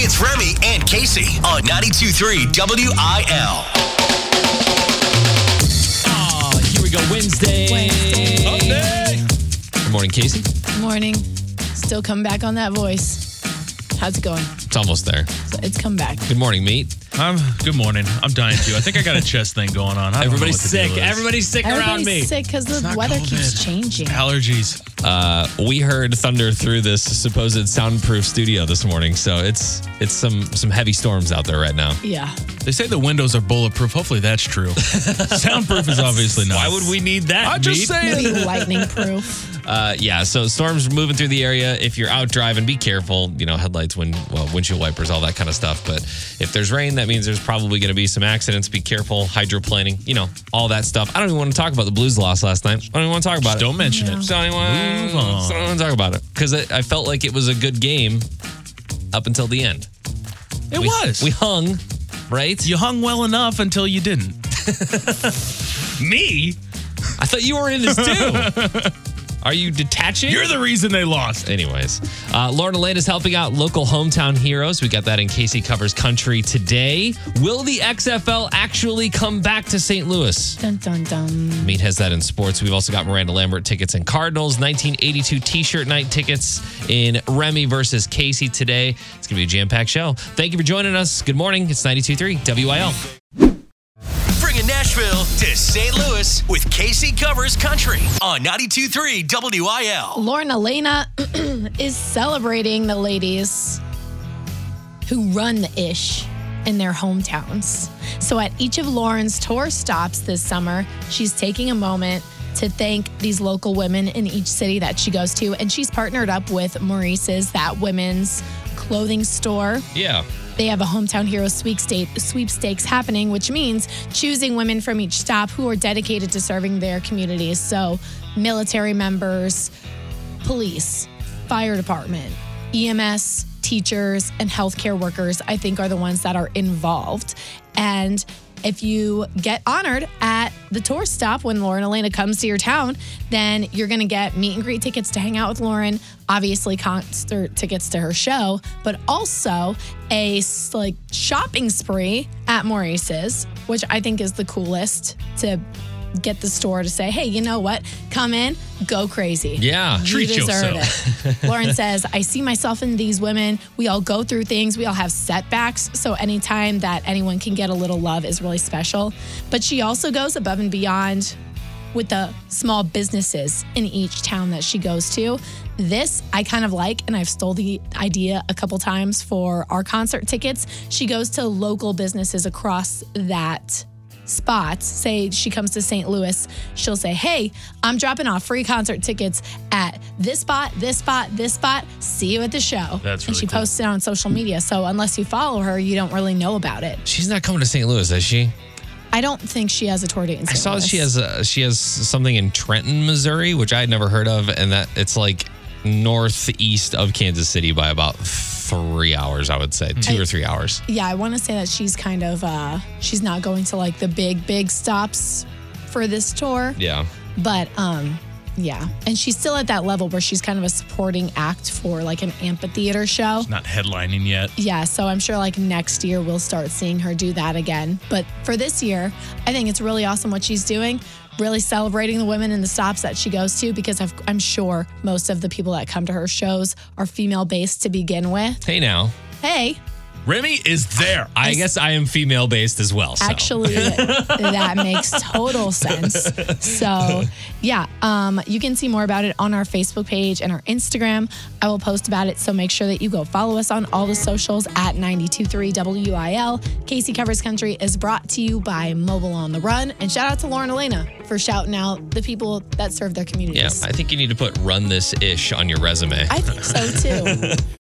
It's Remy and Kasey on 92.3 WIL. Oh, ah, here we go. Wednesday. Wednesday. Good morning, Kasey. Good morning. Still come back on that voice. How's it going? It's almost there. So it's come back. Good morning, meat. I'm good morning. I'm dying too. I think I got a chest thing going on. I don't know Everybody's what the sick. deal is. Everybody's sick around Everybody's me. sick because the not weather COVID. keeps changing. allergies. Uh, we heard thunder through this supposed soundproof studio this morning, so it's it's some some heavy storms out there right now. Yeah. They say the windows are bulletproof. Hopefully that's true. Soundproof is obviously not. Why would we need that? I just meat? saying. Maybe lightning proof. Uh, yeah, so storms moving through the area. If you're out driving, be careful. You know, headlights, wind, well, windshield wipers, all that kind of stuff. But if there's rain, that means there's probably going to be some accidents. Be careful. Hydroplaning, you know, all that stuff. I don't even want to talk about the Blues loss last night. I don't even want to talk about Just it. don't mention No. it. Just don't even want, Move on. don't want to talk about it because I, I felt like it was a good game up until the end. It We- was. We hung, right? you hung well enough until you didn't. Me? I thought you were in this too. Are you detaching? You're the reason they lost. Anyways, uh, Lauren Alaina is helping out local hometown heroes. We got that in Kasey Covers Country today. Will the XFL actually come back to St. Louis? Dun dun dun. Meat has that in sports. We've also got Miranda Lambert tickets in Cardinals, 1982 t shirt night tickets in Remy versus Kasey today. It's going to be a jam packed show. Thank you for joining us. Good morning. It's 92.3 WIL. Bringing Nashville to St. Louis with Kasey Covers Country on 92.3 WIL. Lauren Alaina is celebrating the ladies who run the ish in their hometowns. So at each of Lauren's tour stops this summer, she's taking a moment to thank these local women in each city that she goes to. And she's partnered up with Maurice's, that women's clothing store. Yeah. They have a hometown hero sweepstake, sweepstakes happening, which means choosing women from each stop who are dedicated to serving their communities. So, military members, police, fire department, EMS, teachers, and healthcare workers, I think, are the ones that are involved. And if you get honored at the tour stop when Lauren Alaina comes to your town, then you're going to get meet and greet tickets to hang out with Lauren, obviously concert tickets to her show, but also a like shopping spree at Maurice's, which I think is the coolest to get the store to say, hey, you know what? Come in, go crazy. Yeah. You Treat deserve yourself. it. Lauren says, I see myself in these women. We all go through things, we all have setbacks. So anytime that anyone can get a little love is really special. But she also goes above and beyond with the small businesses in each town that she goes to. This I kind of like, and I've stole the idea a couple times for our concert tickets. She goes to local businesses across that spots. Say she comes to St. Louis, she'll say, Hey, I'm dropping off free concert tickets at this spot, this spot, this spot. See you at the show. That's really and she cool. posts it on social media. So unless you follow her, you don't really know about it. She's not coming to St. Louis, is she? I don't think she has a tour date in St. Louis. I saw Louis. she has a, she has something in Trenton, Missouri, which I had never heard of, and that it's like northeast of Kansas City by about three hours, I would say, two or three hours. Yeah, I want to say that she's kind of uh she's not going to like the big big stops for this tour, Yeah. but um yeah, and she's still at that level where she's kind of a supporting act for like an amphitheater show. Not headlining yet. Yeah, so I'm sure like next year we'll start seeing her do that again. But for this year, I think it's really awesome what she's doing, really celebrating the women in the stops that she goes to because I've, I'm sure most of the people that come to her shows are female based to begin with. Hey, now, Hey, Remy is there. I guess I am female based as well. So. Actually, that makes total sense. So, yeah, um, you can see more about it on our Facebook page and our Instagram. I will post about it, so make sure that you go follow us on all the socials at 923 WIL. Kasey Covers Country is brought to you by Mobile on the Run. And shout out to Lauren Alaina for shouting out the people that serve their communities. Yeah. I think you need to put run this ish on your resume. I think so too.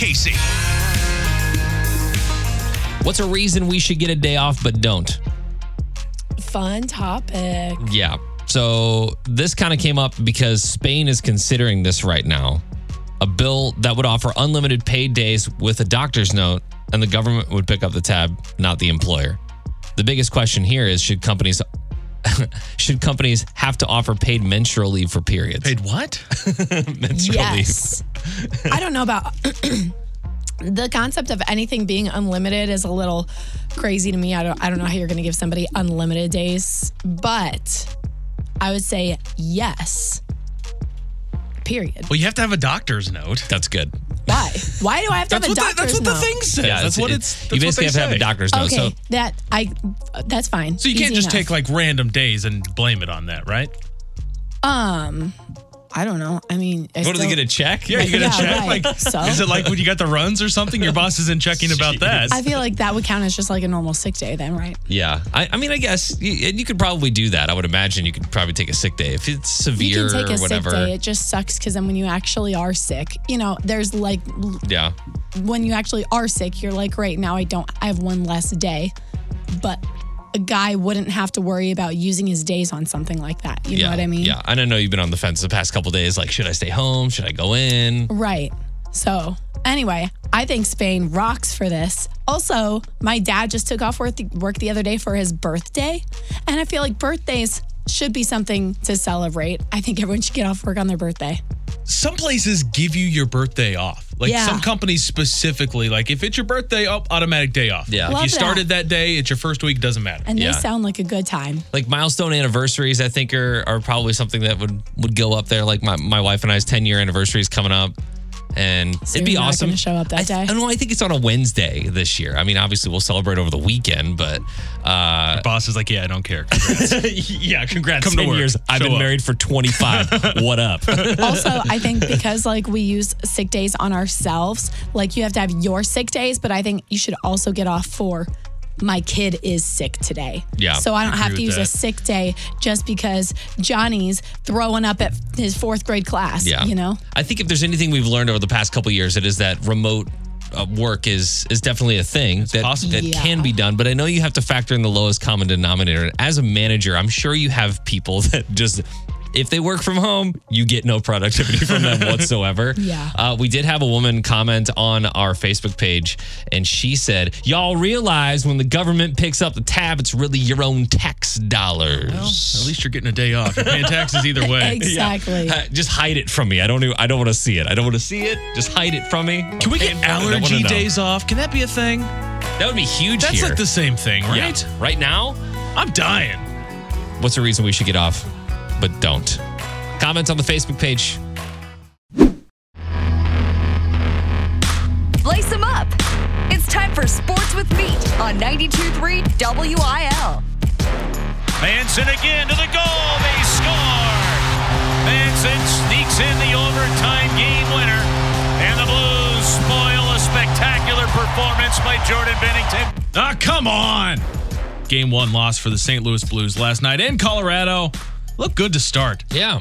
Remy and Kasey. What's a reason we should get a day off but don't? Fun topic. Yeah. So this kind of came up because Spain is considering this right now. A bill that would offer unlimited paid days with a doctor's note, and the government would pick up the tab, not the employer. The biggest question here is should companies should companies have to offer paid menstrual leave for periods? Paid what? menstrual Yes. I don't know about the concept of anything being unlimited is a little crazy to me. I don't I don't know how you're going to give somebody unlimited days, but I would say yes. Period. Well, you have to have a doctor's note. That's good. Why? Why do I have to have a what, the, doctor's that's what the note? thing says. that's what it's. That's you what basically they have to have a say. doctor's note. Okay, So that I that's fine. So you can't just enough. take like random days and blame it on that, right? um I don't know. I mean, I what are they still- going to check? Yeah, you gotta Yeah, check. right. Like, So? is it like when you got the runs or something? Your boss isn't checking about that. I feel like that would count as just like a normal sick day then, right? Yeah. I, I mean, I guess you, and you could probably do that. I would imagine you could probably take a sick day if it's You severe can take a or whatever. sick day. It just sucks because then when you actually are sick, you know, there's like Yeah. when you actually are sick, you're like, great, now I don't, I have one less day. But a guy wouldn't have to worry about using his days on something like that. You yeah. know what I mean? Yeah. And I know you've been on the fence the past couple days. Like, should I stay home? Should I go in? Right. So, anyway, I think Spain rocks for this. Also, my dad just took off work the, work the other day for his birthday. And I feel like birthdays should be something to celebrate. I think everyone should get off work on their birthday. some places give you your birthday off. Like Yeah. some companies specifically, like if it's your birthday, oh, automatic day off. Yeah. If Love you that. started that day, it's your first week, doesn't matter. And Yeah. they sound like a good time. Like milestone anniversaries, I think are, are probably something that would would go up there. Like my, my wife and I's 10 year anniversary is coming up. And it'd be not awesome. gonna show up that I, th- day? I don't know. I think it's on a Wednesday this year. I mean, obviously we'll celebrate over the weekend, but uh, boss is like, yeah, I don't care. Congrats. yeah, congrats. Come to 10 work. years. I've Show been up. married for 25. what up? also, I think because like we use sick days on ourselves, like you have to have your sick days, but I think you should also get off for my kid is sick today. Yeah, So I don't agree have to with use a sick day just because Johnny's throwing up at his fourth grade class. Yeah. You know? I think if there's anything we've learned over the past couple years, it is that remote uh, work is is definitely a thing that possible. that Yeah. can be done. But I know you have to factor in the lowest common denominator. As a manager, I'm sure you have people that just. If they work from home, you get no productivity from them whatsoever. Yeah. Uh, we did have a woman comment on our Facebook page, and she said, "Y'all realize when the government picks up the tab, it's really your own tax dollars." At least you're getting a day off. You're paying taxes either way. Exactly. Uh, Just hide it from me. I don't. Even, I don't want to see it. I don't want to see it. Just hide it from me. Can we get I'm paying for it. I wanna allergy days off? Can that be a thing? That would be huge That's here. like the same thing, Yeah. right? Right now, I'm dying. what's the reason we should get off, but don't? Comment on the Facebook page. Lace them up. It's time for Sports with Meat on 92.3 WIL. Manson again to the goal. They score. Manson sneaks in the overtime game winner. And the Blues spoil a spectacular performance by Jordan Binnington. Ah, come on. Game one loss for the St. Louis Blues last night in Colorado. Looked good to start. Yeah.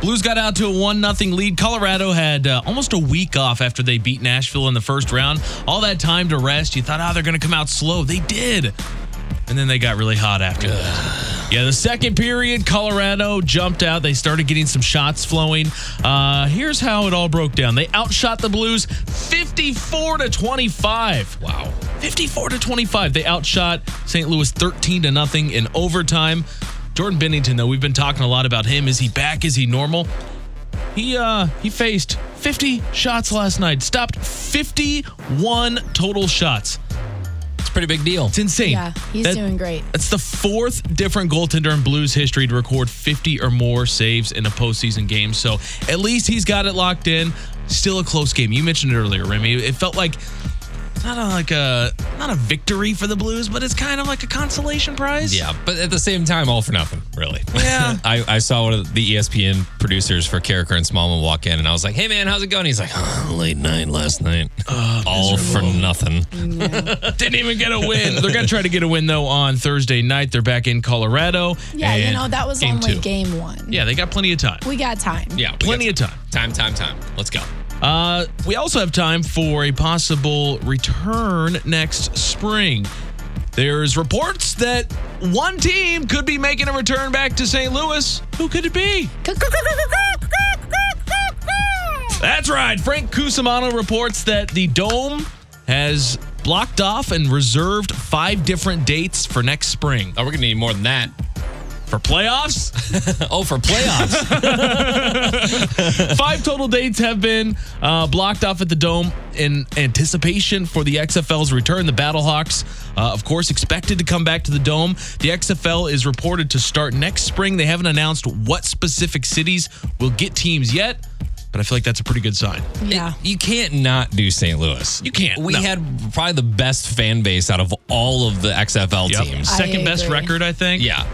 Blues got out to a 1 0 lead. Colorado had uh, almost a week off after they beat Nashville in the first round. All that time to rest. You thought, oh, they're going to come out slow. They did. And then they got really hot after that. Yeah, the second period, Colorado jumped out. They started getting some shots flowing. Uh, here's how it all broke down. They outshot the Blues 54 to 25. Wow. 54 to 25. They outshot St. Louis 13 to nothing in overtime. Jordan Binnington, though, we've been talking a lot about him. Is he back? Is he normal? He uh he faced 50 shots last night. Stopped 51 total shots. It's a pretty big deal. It's insane. Yeah, he's That- doing great. That's the fourth different goaltender in Blues history to record 50 or more saves in a postseason game. So at least he's got it locked in. Still a close game. You mentioned it earlier, Remy. It felt like not a, like a not a victory for the Blues, but it's kind of like a consolation prize. Yeah, but at the same time, all for nothing, really. Yeah. I, I saw one of the ESPN producers for Carricker and Smallman walk in, and I was like, "Hey, man, how's it going?" He's like, oh, "Late night last night, oh, all for nothing." Didn't even get a win. They're gonna try to get a win though on Thursday night. They're back in Colorado. Yeah, you know, that was game only two. game one. Yeah, they got plenty of time. We got time. Yeah, Plenty got of time. Time, time, time. Let's go. Uh, we also have time for a possible return next spring. There's reports that one team could be making a return back to St. Louis. Who could it be? That's right. Frank Cusimano reports that the Dome has blocked off and reserved five different dates for next spring. Oh, we're gonna need more than that. For playoffs, Oh, for playoffs. five total dates have been uh, blocked off at the Dome in anticipation for the XFL's return. The Battlehawks, uh, of course, expected to come back to the Dome. The XFL is reported to start next spring. They haven't announced what specific cities will get teams yet, but I feel like that's a pretty good sign. Yeah. you can't not do St. Louis. You can't, We no. had probably the best fan base out of all of the XFL Yep. teams. Second best agree. record, I think. Yeah.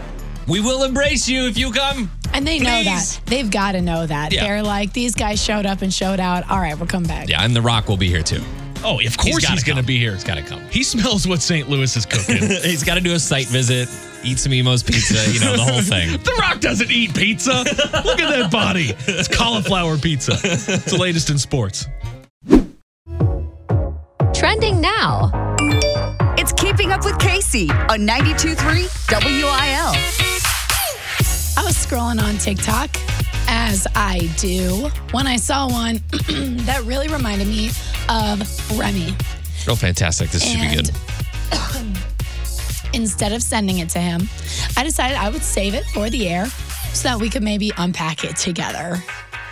We will embrace you if you come. And they know Please. that. They've got to know that. Yeah. They're like, these guys showed up and showed out. All right, we'll come back. Yeah, and The Rock will be here too. Oh, of course he's, gotta going to be here. He's got to come. He smells what St. Louis is cooking. He's got to do a site visit, eat some Imo's pizza, you know, the whole thing. The Rock doesn't eat pizza. Look at that body. It's cauliflower pizza. It's the latest in sports. Trending now. It's Keeping Up with Kasey on 92.3 WIL. I was scrolling on TikTok, as I do, when I saw one that really reminded me of Remy. Real fantastic. This should be good. instead of sending it to him, I decided I would save it for the air so that we could maybe unpack it together.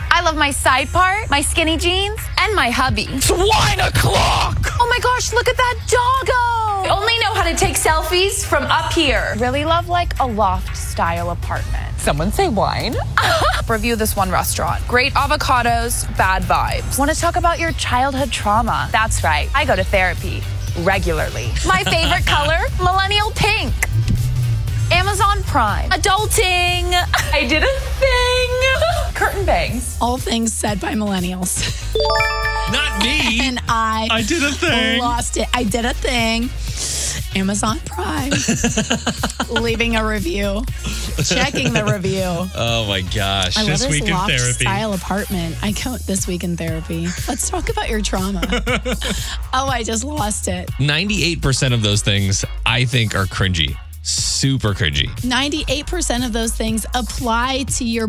I love my side part, my skinny jeans, and my hubby. It's wine o'clock. Oh my gosh, look at that doggo! I only know how to take selfies from up here. Really love like a loft style apartment. Someone say wine. Review this one restaurant. Great avocados, bad vibes. Want to talk about your childhood trauma? That's right. I go to therapy regularly. My favorite color, millennial pink. Amazon Prime. Adulting. I did a thing. Curtain bangs. All things said by millennials. Not me. and I, I did a thing. lost it. I did a thing. Amazon Prime. Leaving a review. Checking the review. Oh my gosh. I love This this week in therapy. style apartment. I count this week in therapy. Let's talk about your trauma. oh, I just lost it. 98% of those things I think are cringy. Super cringy. 98% of those things apply to your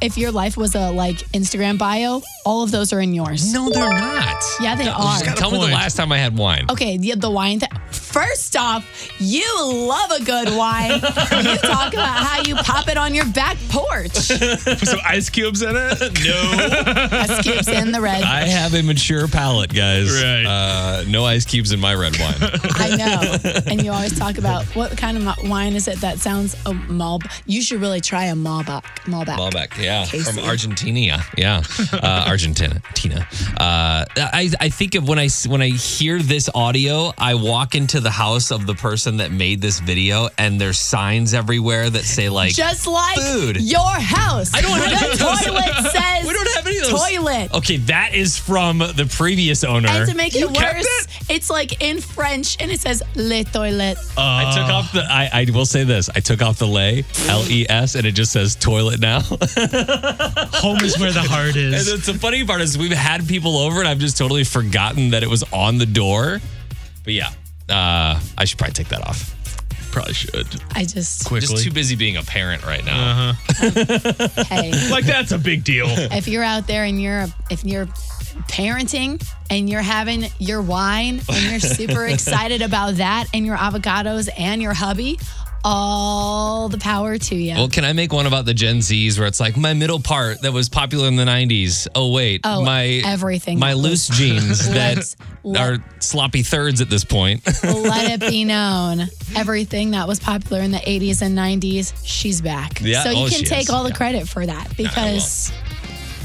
if your life was a like Instagram bio, all of those are in yours. No, they're not. Yeah, they are. Tell me the last time I had wine. Okay, the, the wine. Th- First off, you love a good wine. you talk about how you pop it on your back porch. Put some ice cubes in it? No. Ice cubes in the red. I have a mature palate, guys. Right. Uh, no ice cubes in my red wine. I know. And you always talk about what kind of wine is it that sounds a mal. You should really try a Malbec. Malbec. Malbec, yeah, Kasey. from Argentina, yeah, uh, Argentina, Tina. Uh, I I think of when I s- when I hear this audio, I walk into the house of the person that made this video, and there's signs everywhere that say like, Just like Food. your house. I don't have the any of those. toilet says We don't have any of those. toilet. okay, that is from the previous owner. And to make it You kept worse, it? it's like in French and it says le toilet. I took off the. I, I will say this. I took off the lay, L E S, and it just says toilet now. Home is where the heart is. And it's the funny part is we've had people over and I've just totally forgotten that it was on the door. But yeah, uh, I should probably take that off. Probably should. I just, Quickly. Just too busy being a parent right now. Uh-huh. hey, like, that's a big deal. if you're out there and you're, if you're parenting and you're having your wine and you're super excited about that and your avocados and your hubby, all the power to you. Well, can I make one about the Gen Zs where it's like my middle part that was popular in the 90s? Oh, wait. Oh, my everything My loose jeans that Let's- are sloppy thirds at this point. Let it be known. Everything that was popular in the 80s and 90s, she's back. Yeah, So you oh, can take is. all the Yeah. credit for that because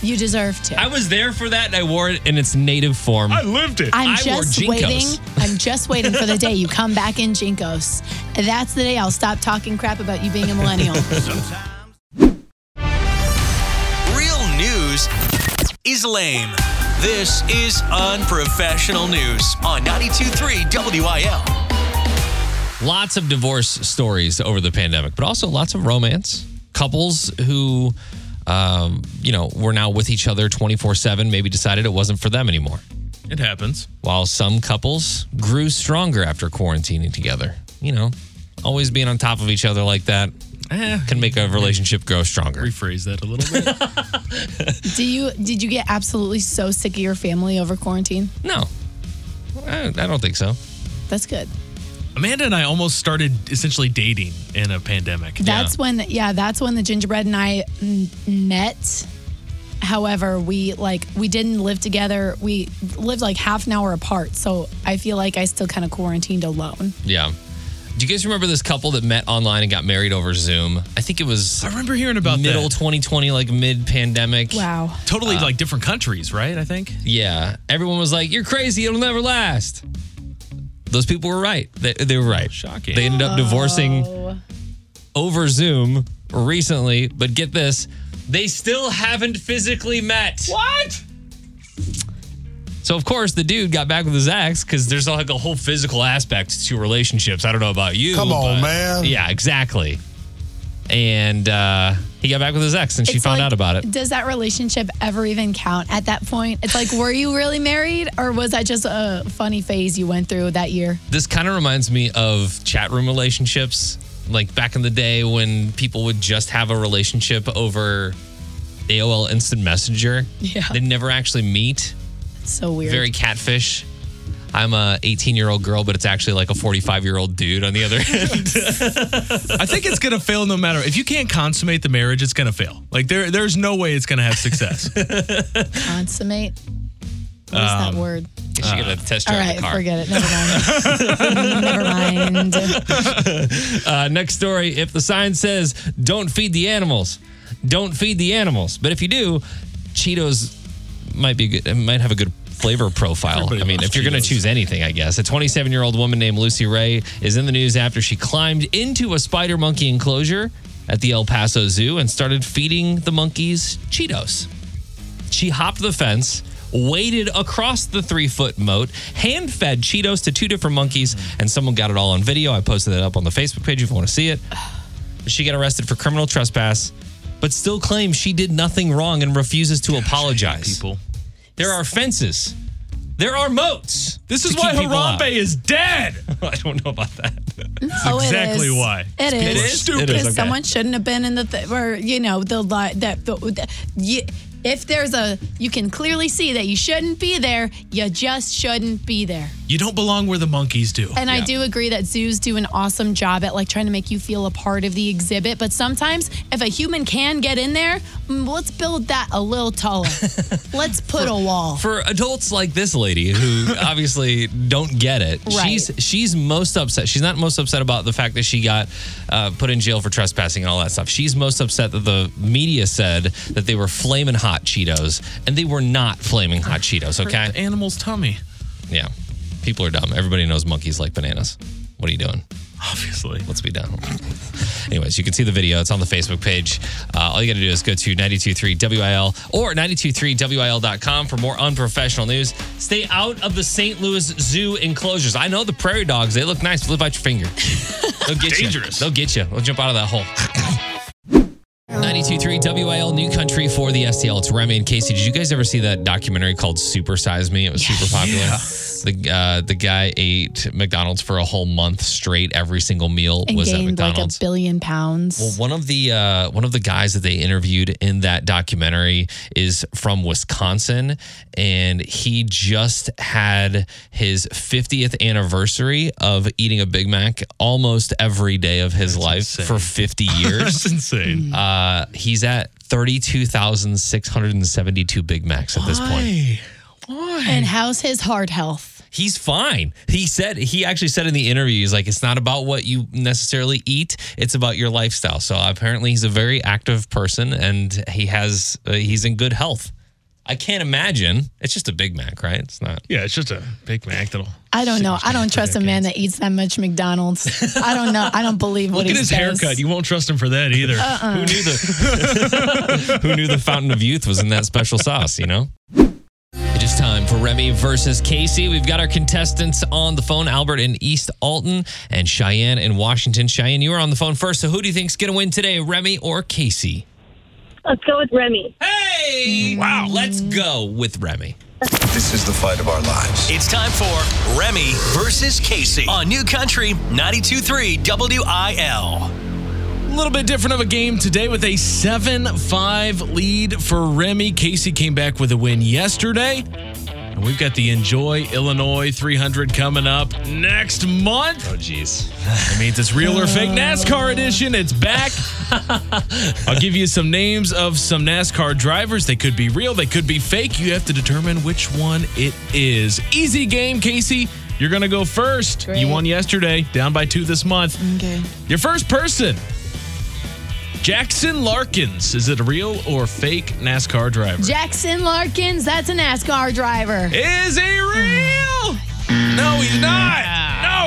you deserve to. I was there for that and I wore it in its native form. I lived it. I'm I wore just JNCOs. waiting. I'm just waiting for the day you come back in JNCOs. That's the day I'll stop talking crap about you being a millennial. Real news is lame. This is unprofessional news on 92.3 WIL. lots of divorce stories over the pandemic, but also lots of romance. Couples who, um, you know, were now with each other 24 7, maybe decided it wasn't for them anymore. It happens. While some couples grew stronger after quarantining together. You know, always being on top of each other like that Eh, can make a relationship grow stronger. rephrase that a little bit. Do you did you get absolutely so sick of your family over quarantine? No, I, I don't think so. That's good. Amanda and I almost started essentially dating in a pandemic. That's when, yeah, that's when the gingerbread and I m- met. However, we like we didn't live together. We lived like half an hour apart. So I feel like I still kind of quarantined alone. Yeah. Do you guys remember this couple that met online and got married over Zoom? I think it was I remember hearing about middle that. 2020, like mid pandemic. Wow. Totally Uh, like different countries, right? I think. Yeah. Everyone was like, you're crazy. It'll never last. Those people were right. They, they were right. Shocking. They ended up divorcing Oh. over Zoom recently, but get this, they still haven't physically met. What? So of course the dude got back with his ex because there's like a whole physical aspect to relationships. I don't know about you. Come on, but- man. Yeah, exactly. And uh, he got back with his ex, and she It's found like, out about it. Does that relationship ever even count at that point? It's like, were you really married or was that just a funny phase you went through that year? This kind of reminds me of chat room relationships, like back in the day when people would just have a relationship over AOL Instant Messenger. Yeah. They'd never actually meet. It's so weird. Very catfish. I'm a 18 year old girl, but it's actually like a 45 year old dude on the other end. I think it's gonna fail no matter. If you can't consummate the marriage, it's gonna fail. Like there, there's no way it's gonna have success. Consummate. What is that word? You should get a test drive right, the car. forget it. Never mind. Never mind. Uh, next story. If the sign says "Don't feed the animals," don't feed the animals. But if you do, Cheetos might be good. It might have a good flavor profile. Everybody I mean, if you're going to choose anything, I guess. A 27 year old woman named Lucy Ray is in the news after she climbed into a spider monkey enclosure at the El Paso Zoo and started feeding the monkeys Cheetos. She hopped the fence, waded across the three foot moat, hand fed Cheetos to two different monkeys, and someone got it all on video. I posted that up on the Facebook page if you want to see it. She got arrested for criminal trespass, but still claims she did nothing wrong and refuses to apologize. People. There are fences, there are moats. This is why keep out. Harambe is dead. I don't know about that. Oh, it exactly is. why. It People is. are stupid. It is, Because okay. someone shouldn't have been in the, th- or, you know, the, li- that, the, the you, if there's a, you can clearly see that you shouldn't be there, you just shouldn't be there. You don't belong where the monkeys do. And I do agree that zoos do an awesome job at like trying to make you feel a part of the exhibit. But sometimes, if a human can get in there, mm, let's build that a little taller. let's put a wall. for adults like this lady who obviously don't get it Right. she's she's most upset she's not most upset about the fact that she got uh, put in jail for trespassing and all that stuff she's most upset that the media said that they were flaming hot cheetos and they were not flaming hot cheetos okay The animal's tummy. yeah people are dumb everybody knows monkeys like bananas what are you doing Obviously. Let's be done. Anyways, you can see the video. It's on the Facebook page. Uh, all you got to do is go to 923 WIL or 923WIL.com for more unprofessional news. Stay out of the St. Louis Zoo enclosures. I know the prairie dogs, they look nice. Live out your finger. They'll get Dangerous. you. They'll get you. They'll jump out of that hole. 92.3 WIL New Country for the STL. It's Remy and Kasey. Did you guys ever see that documentary called Super Size Me? It was super popular. The uh, the guy ate McDonald's for a whole month straight. Every single meal And was at gained like a McDonald's. billion pounds. Well, one of the uh, one of the guys that they interviewed in that documentary is from Wisconsin, and he just had his 50th anniversary of eating a Big Mac almost every day of his life insane. for 50 years. That's insane. uh, he's at 32,672 Big Macs at this point. Why? Why? and how's his heart health? He's fine. He said he actually said in the interview, he's like, it's not about what you necessarily eat; it's about your lifestyle. So apparently, he's a very active person, and he has uh, he's in good health. I can't imagine. It's just a Big Mac, right? It's not. Yeah, it's just a Big Mac that'll. I don't know. I don't for trust a man that eats that much McDonald's. I don't know. I don't believe what Look he at his says. haircut. You won't trust him for that either. Uh-uh. Who knew the Who knew the fountain of youth was in that special sauce? You know. Remy versus Kasey. We've got our contestants on the phone: Albert in East Alton and Cheyenne in Washington. Cheyenne, you are on the phone first. So who do you think's going to win today, Remy or Kasey? Let's go with Remy. Hey! Wow. Let's go with Remy. This is the fight of our lives. It's time for Remy versus Kasey on New Country 92.3 WIL. A little bit different of a game today with a 7 5 lead for Remy. Kasey came back with a win yesterday. And we've got the Enjoy Illinois 300 coming up next month. Oh, jeez. That means it's real or fake NASCAR edition. It's back. I'll give you some names of some NASCAR drivers. They could be real, they could be fake. You have to determine which one it is. Easy game, Kasey. You're going to go first. Great. You won yesterday, down by two this month. Okay. Your first person, Jackson Larkins. Is it a real or fake NASCAR driver? Jackson Larkins, that's a NASCAR driver. is he real? No, he's not.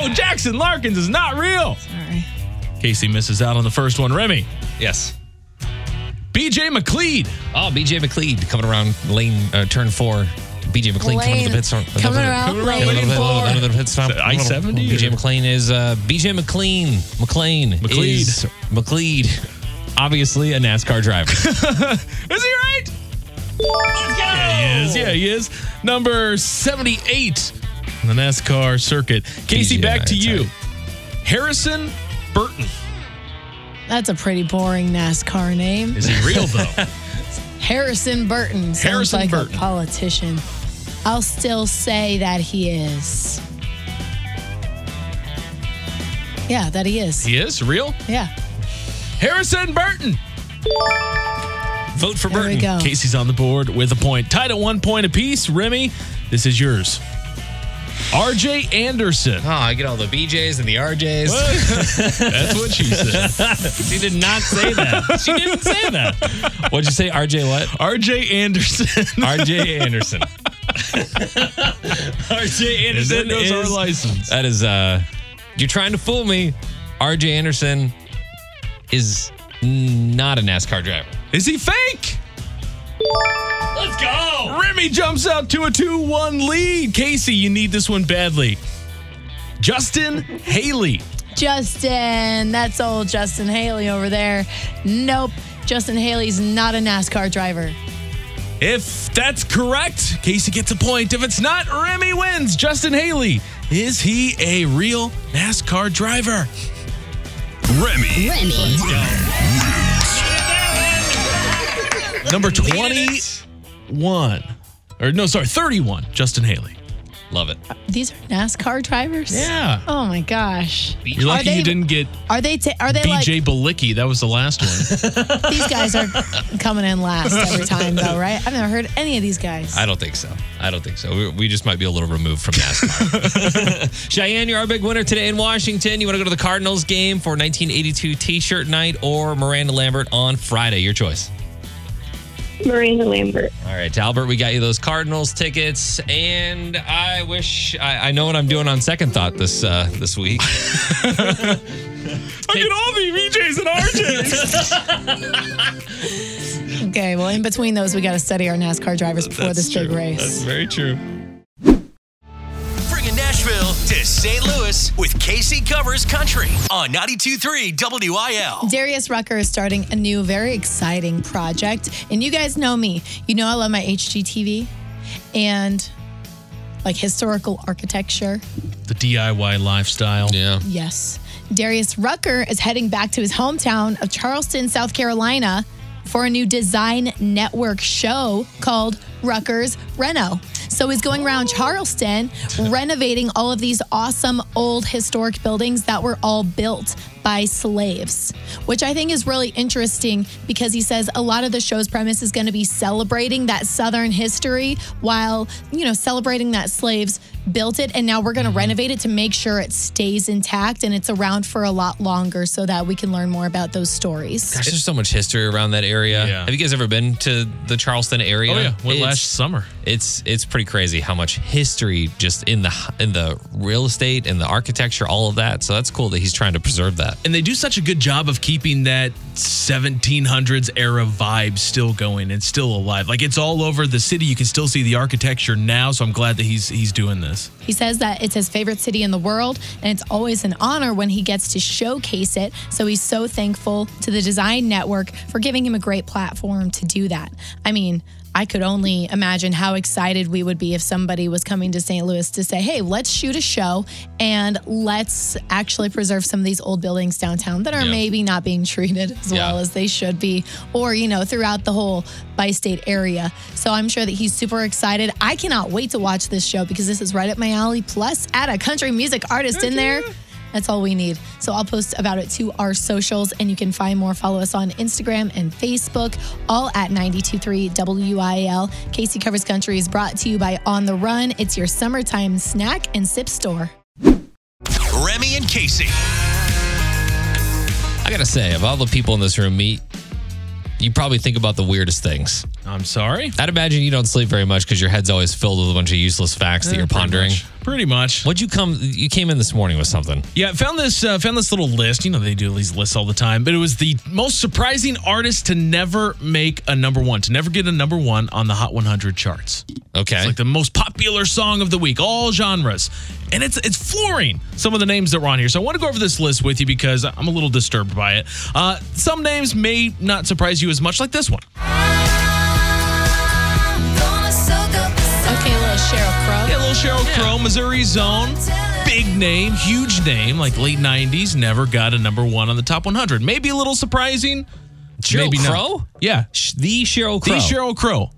No, Jackson Larkins is not real. Sorry. Kasey misses out on the first one. Remy, Yes. BJ McLeod. Oh, BJ McLeod coming around lane uh, turn four. BJ McLean coming to the pit stop. coming around lane Another pit- four. another pit stop. I-70 BJ or- McLean is uh, BJ McLean. McLean. McLeod. Is McLeod. Obviously a NASCAR driver. Is he right? Let's Yeah, he is. Yeah, he is. Number 78 on the NASCAR circuit. Kasey, BJ, back to you. right. Harrison Burton. That's a pretty boring NASCAR name. Is he real, though? Harrison Burton. Sounds Harrison like Burton. a politician. I'll still say that he is. Yeah, that he is. he is real? Yeah. Harrison Burton. Vote for There we Burton. go. Kasey's on the board with a point. Tied at one point apiece. Remy, this is yours. RJ Anderson. Oh, I get all the BJs and the RJs. That's what she said. She did not say that. She didn't say that. What'd you say? RJ what? RJ Anderson. RJ Anderson. RJ Anderson there goes is our license. That is uh you're trying to fool me. RJ Anderson is not a NASCAR driver. Is he fake? Let's go. Remy jumps out to a 2 1 lead. Kasey, you need this one badly. Justin Haley. Justin. That's old Justin Haley over there. Nope. Justin Haley's not a NASCAR driver. If that's correct, Kasey gets a point. If it's not, Remy wins. Justin Haley. Is he a real NASCAR driver? Remy. remy Number 21. Or no, sorry, 31. Justin Haley. Love it. These are NASCAR drivers? Yeah. Oh my gosh. You're lucky they- you didn't get Are they ta- are they like BJ Balicki. That was the last one. these guys are coming in last every time though, right? I've never heard any of these guys. I don't think so. I don't think so. We, we just might be a little removed from NASCAR. Cheyenne, you're our big winner today in Washington. You want to go to the Cardinals game for 1982 T-shirt night or Miranda Lambert on Friday? Your choice. Miranda Lambert. All right, Albert, we got you those Cardinals tickets, and I wish I, I know what I'm doing on second thought this uh, this week. I at all the VJs and RJs. Okay, well, in between those, we got to study our NASCAR drivers before this big race. That's very true. Bringing Nashville to St. Louis with Kasey Covers Country on 92.3 WIL. Darius Rucker is starting a new, very exciting project. And you guys know me. You know I love my HGTV and like historical architecture. The DIY lifestyle. Yeah. Yes. Darius Rucker is heading back to his hometown of Charleston, South Carolina for a new design network show called Rucker's Reno. So he's going around Charleston renovating all of these awesome old historic buildings that were all built by slaves, which I think is really interesting because he says a lot of the show's premise is going to be celebrating that Southern history while, you know, celebrating that slaves built it and now we're going to renovate it to make sure it stays intact and it's around for a lot longer so that we can learn more about those stories. Gosh, there's so much history around that area. Yeah. Have you guys ever been to the Charleston area? Oh yeah, went It's- last summer. It's it's pretty crazy how much history just in the in the real estate and the architecture, all of that. So that's cool that he's trying to preserve that. Uh, and they do such a good job of keeping that 1700s era vibe still going and still alive. Like it's all over the city. You can still see the architecture now. So I'm glad that he's he's doing this. He says that it's his favorite city in the world and it's always an honor when he gets to showcase it. So he's so thankful to the Design Network for giving him a great platform to do that. I mean, I could only imagine how excited we would be if somebody was coming to St. Louis to say, hey, let's shoot a show and let's actually preserve some of these old buildings downtown that are Yeah. maybe not being treated as Yeah. well as they should be, or, you know, throughout the whole bi state area. So I'm sure that he's super excited. I cannot wait to watch this show because this is right up my alley. Plus, add a country music artist in there. That's all we need. So I'll post about it to our socials and you can find more. Follow us on Instagram and Facebook, all at 923 WIL. Kasey Covers Country is brought to you by On the Run. It's your summertime snack and sip store. Remy and Kasey. I gotta say, of all the people in this room meet, you probably think about the weirdest things. I'm sorry. I'd imagine you don't sleep very much because your head's always filled with a bunch of useless facts that you're Pretty pondering. much. Pretty much. What'd you come? You came in this morning with something. Yeah, I found this uh, found this little list. You know they do these lists all the time, but it was the most surprising artist to never make a number one, to never get a number one on the Hot 100 charts. Okay. It's like the most popular song of the week, all genres, and it's it's flooring some of the names that were on here. So I want to go over this list with you because I'm a little disturbed by it. Uh, some names may not surprise you as much, like this one. Okay, little Sheryl Crow. Yeah, little Sheryl Crow, Missouri Zone. Big name, huge name, like late 90s, never got a number one on the top 100. Maybe a little surprising. Sheryl maybe not. Crow? Yeah. The Sheryl Crow. The Sheryl Crow.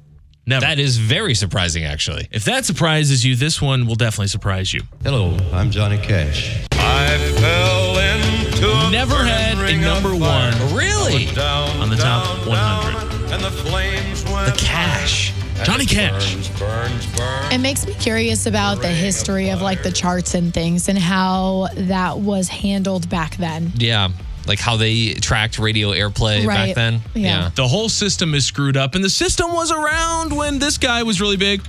Never. That is very surprising, actually. if that surprises you, this one will definitely surprise you. Hello, I'm Johnny Cash. I fell into a Never had a number one. Really? Down, On the top down, 100. down, and the flames went The Cash. Johnny Cash. Burns, burns, burns. It makes me curious about the history of like the charts and things and how that was handled back then. Yeah. Like how they tracked radio airplay back Right. then. Yeah. The whole system is screwed up, and the system was around when this guy was really big.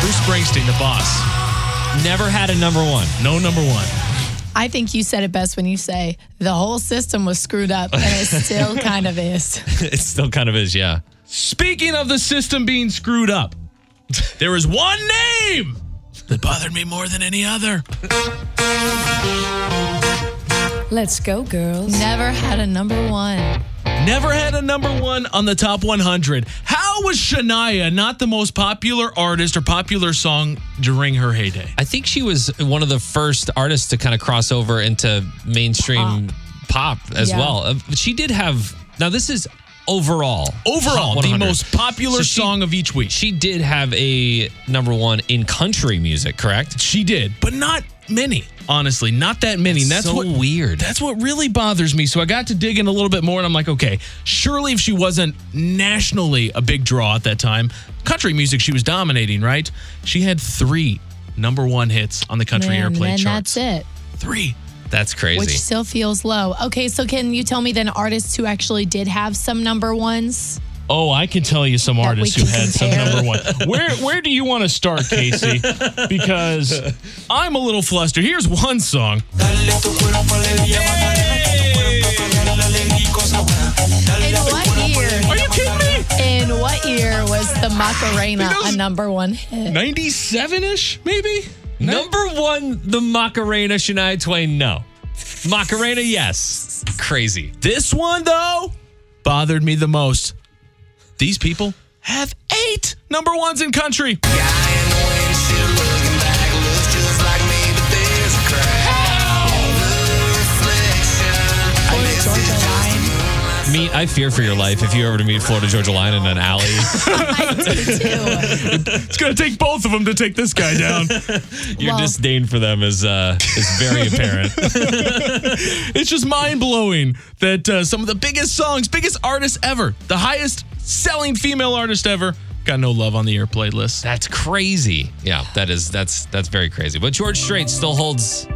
Bruce Springsteen, the boss. Never had a number one. No number one. I think you said it best when you say the whole system was screwed up and it still kind of is. it still kind of is, yeah. Speaking of the system being screwed up, there is one name that bothered me more than any other. Let's go, girls. Never had a number one. Never had a number one on the top 100. How was Shania not the most popular artist or popular song during her heyday? I think she was one of the first artists to kind of cross over into mainstream pop, as Yeah. well. Uh, She did have, now this is overall. Overall, the most popular So she- song of each week. She did have a number one in country music, correct? She did, but not many. Honestly, not that many. And that's so what weird. That's what really bothers me. So I got to dig in a little bit more, and I'm like, okay, surely if she wasn't nationally a big draw at that time, country music she was dominating, right? She had three number one hits on the country Man, airplay and charts. that's it. Three. That's crazy. Which still feels low. Okay, so can you tell me then artists who actually did have some number ones? Oh, I can tell you some That artists who can had some number one. Where where do you want to start, Kasey? Because I'm a little flustered. Here's one song. In what year? Are you kidding me? In what year was the Macarena It was- a number one hit? 97 ish, maybe? Number one, the Macarena, Shania Twain, no. Macarena, yes. Crazy. This one, though, bothered me the most. These people have eight number ones in country. Florida Meet, I fear for your life if you ever to meet Florida Georgia Line in an alley. I do too. It's going to take both of them to take this guy down. Your Well- disdain for them is uh, is very apparent. it's just mind blowing that uh, some of the biggest songs, biggest artists ever, the highest selling female artist ever, got no love on the airplay list. That's crazy. Yeah, that is that's that's very crazy. But George Strait still holds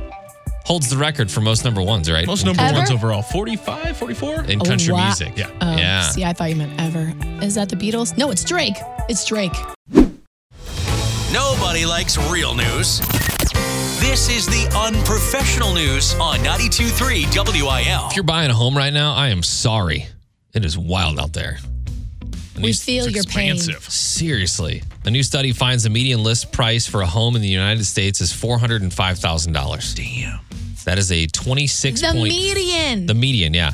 holds the record for most number ones, right? Most number Ever? ones overall 45, 44? in country wow. music. Yeah. Oh, Yeah. See, I thought you meant ever. Is that the Beatles? No, it's Drake. It's Drake. Nobody likes real news. This is the unprofessional news on 92.3 WIL. If you're buying a home right now, I am sorry. It is wild out there. A We new- feel your pain. Expansive. Seriously. A new study finds the median list price for a home in the United States is $405,000. Damn. That is a 26 The point median. the median, yeah.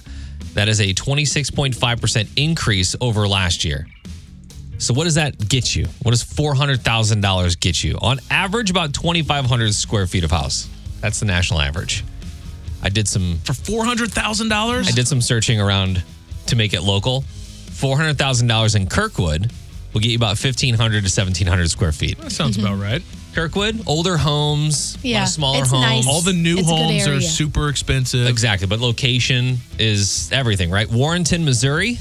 That is a 26.5% increase over last year. So, what does that get you? What does $400,000 get you? On average, about 2,500 square feet of house. That's the national average. I did some For $400,000? I did some searching around to make it local. $400,000 in Kirkwood will get you about 1,500 to 1,700 square feet. That sounds about right. Kirkwood, older homes, Yeah, yeah, smaller it's homes. nice. All the new It's homes are super expensive. Exactly, but location is everything, right? Warrenton, Missouri,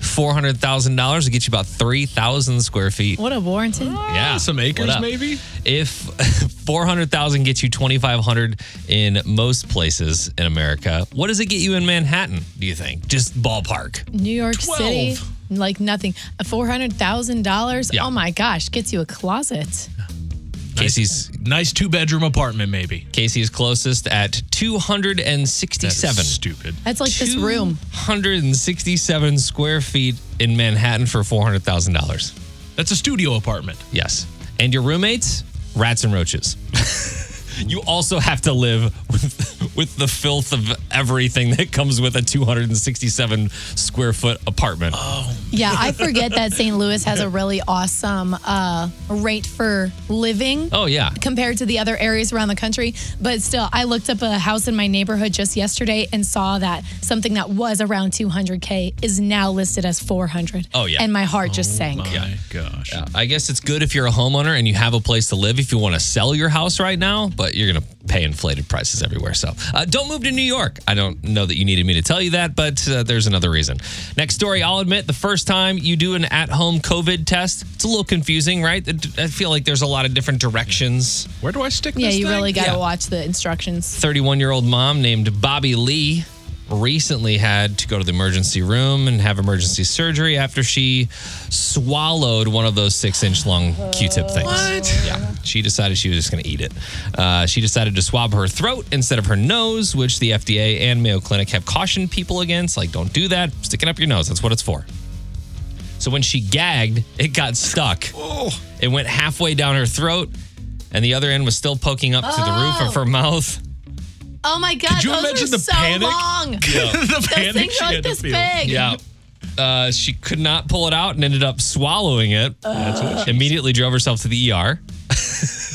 $400,000 will get you about 3,000 square feet. What a Warrington. Ah, yeah, some what acres, maybe? If 400,000 gets you 2,500 in most places in America, what does it get you in Manhattan, do you think? Just ballpark. New York 12. City, like nothing. Four hundred thousand dollars. Oh my gosh, gets you a closet. Kasey's Nice two bedroom apartment, maybe. Kasey's closest at 267. That is stupid. That's like this room. 167 square feet in Manhattan for $400,000. That's a studio apartment. Yes. And your roommates, rats and roaches. you also have to live with, with the filth of everything that comes with a 267 square foot apartment. Oh. Yeah, I forget that St. Louis has a really awesome uh, rate for living. Oh, yeah. Compared to the other areas around the country. But still, I looked up a house in my neighborhood just yesterday and saw that something that was around 200K is now listed as 400. Oh, yeah. And my heart just sank. Oh my gosh. Yeah, I guess it's good if you're a homeowner and you have a place to live if you want to sell your house right now, but you're going to pay inflated prices everywhere. So uh, don't move to New York. I don't know that you needed me to tell you that, but uh, there's another reason. Next story, I'll admit the first time you do an at home COVID test, it's a little confusing, right? I feel like there's a lot of different directions. Where do I stick Yeah, this you thing? really got to Yeah. watch the instructions. 31 year old mom named Bobby Lee recently had to go to the emergency room and have emergency surgery after she swallowed one of those six inch long Q tip things. What? Yeah. She decided she was just going to eat it. Uh, she decided to swab her throat instead of her nose, which the FDA and Mayo Clinic have cautioned people against. Like, don't do that. Stick it up your nose. That's what it's for. So when she gagged, it got stuck. Oh. It went halfway down her throat, and the other end was still poking up to the roof of her mouth. Oh my God, Could you those imagine are the so panic? long. the Those panic things she are like had to this feel. big. Yeah. Uh, she could not pull it out and ended up swallowing it. That's what she Immediately drove herself to the ER.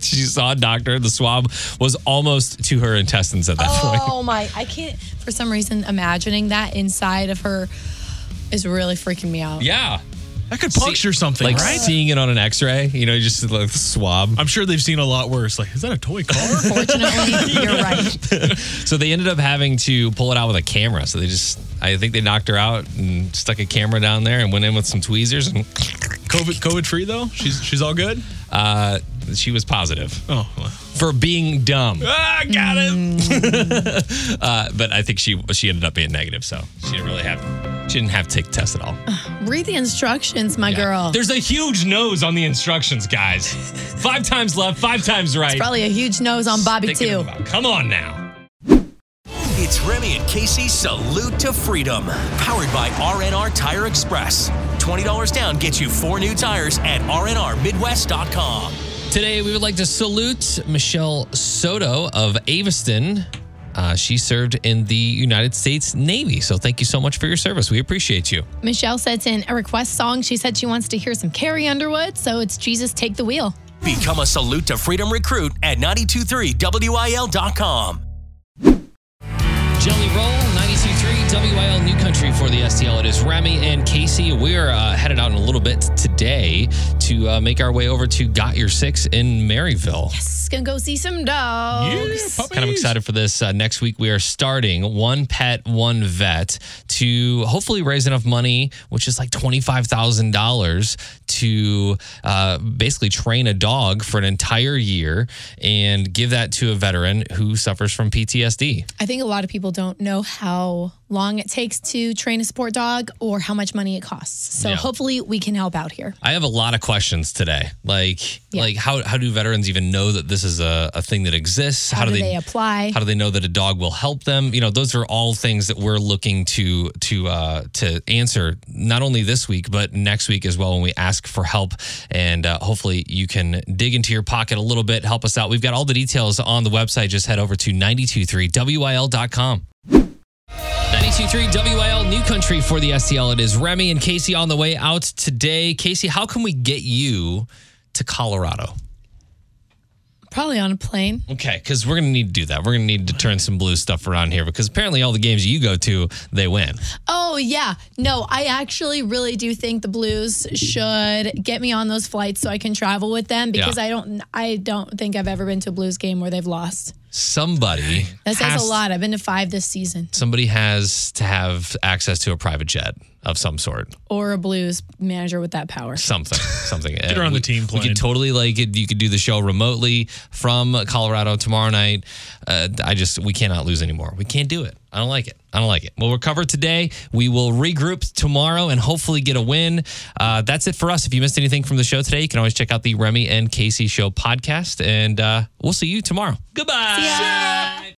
She saw a doctor. The swab was almost to her intestines at that point. Oh my, I can't, for some reason, imagining that inside of her is really freaking me out. Yeah. That could puncture something, Like right? seeing it on an x ray, you know, just like swab. I'm sure they've seen a lot worse. Like, is that a toy car? Fortunately, you're right. So they ended up having to pull it out with a camera. So they just, I think they knocked her out and stuck a camera down there and went in with some tweezers and COVID COVID free though. She's she's all good. uh, she was positive Oh, for being dumb. ah, got it. Uh, but I think she she ended up being negative, so she didn't really have she didn't have to take the test at all. Read the instructions, my Yeah. girl. There's a huge nose on the instructions, guys. five times left, five times right. Probably a huge nose on Bobby, Stick too. the. Come on now. It's Remy and Kasey Salute to Freedom, powered by RNR Tire Express. $20 down gets you four new tires at rnrmidwest.com. Today we would like to salute Michelle Soto of Aviston. Uh, she served in the United States Navy, so thank you so much for your service. We appreciate you. Michelle sent in a request song. She said she wants to hear some Carrie Underwood, so it's Jesus Take the Wheel. Become a Salute to Freedom recruit at 923WIL.com. Jelly Roll, 92.3 WIL New Country for the STL. It is Remy and Kasey. We're uh, headed out in a little bit today to uh, make our way over to Got Your Six in Maryville. Yes, gonna go see some dogs. Kind of excited for this. Uh, next week, we are starting One Pet, One Vet to hopefully raise enough money, which is like $25,000, to uh, basically train a dog for an entire year and give that to a veteran who suffers from PTSD. I think a lot of people don't know how long it takes to train a sport dog or how much money it costs. So Yeah. hopefully we can help out here. I have a lot of questions today. Like, Yeah. like how, how do veterans even know that this is a, a thing that exists? How, do they, apply? How do they know that a dog will help them? You know, those are all things that we're looking to to uh, to answer not only this week but next week as well when we ask for help. And uh, hopefully you can dig into your pocket a little bit, help us out. We've got all the details on the website. Just head over to 923wil.com. 92.3 92.3 WIL New Country for the STL. It is Remy and Kasey on the way out today. Kasey, how can we get you to Colorado? Probably on a plane. Okay, because we're going to need to do that. We're going to need to turn some blue stuff around here because apparently all the games you go to, they win. Oh yeah, no, I actually really do think the Blues should get me on those flights so I can travel with them because Yeah. I don't, I don't think I've ever been to a Blues game where they've lost. Somebody That says has- a lot. I've been to five this season, Somebody has to have access to a private jet of some sort. or a Blues manager with that power. something, something. Get her on the team We plane. could totally like it. You could do the show remotely from Colorado tomorrow night. Uh, I just we cannot lose anymore. We can't do it. I don't like it. I don't like it. Well We'll recover today. We will regroup tomorrow and hopefully get a win. Uh, that's it for us. If you missed anything from the show today, you can always check out the Remy and Kasey Show podcast, and uh, we'll see you tomorrow. Goodbye.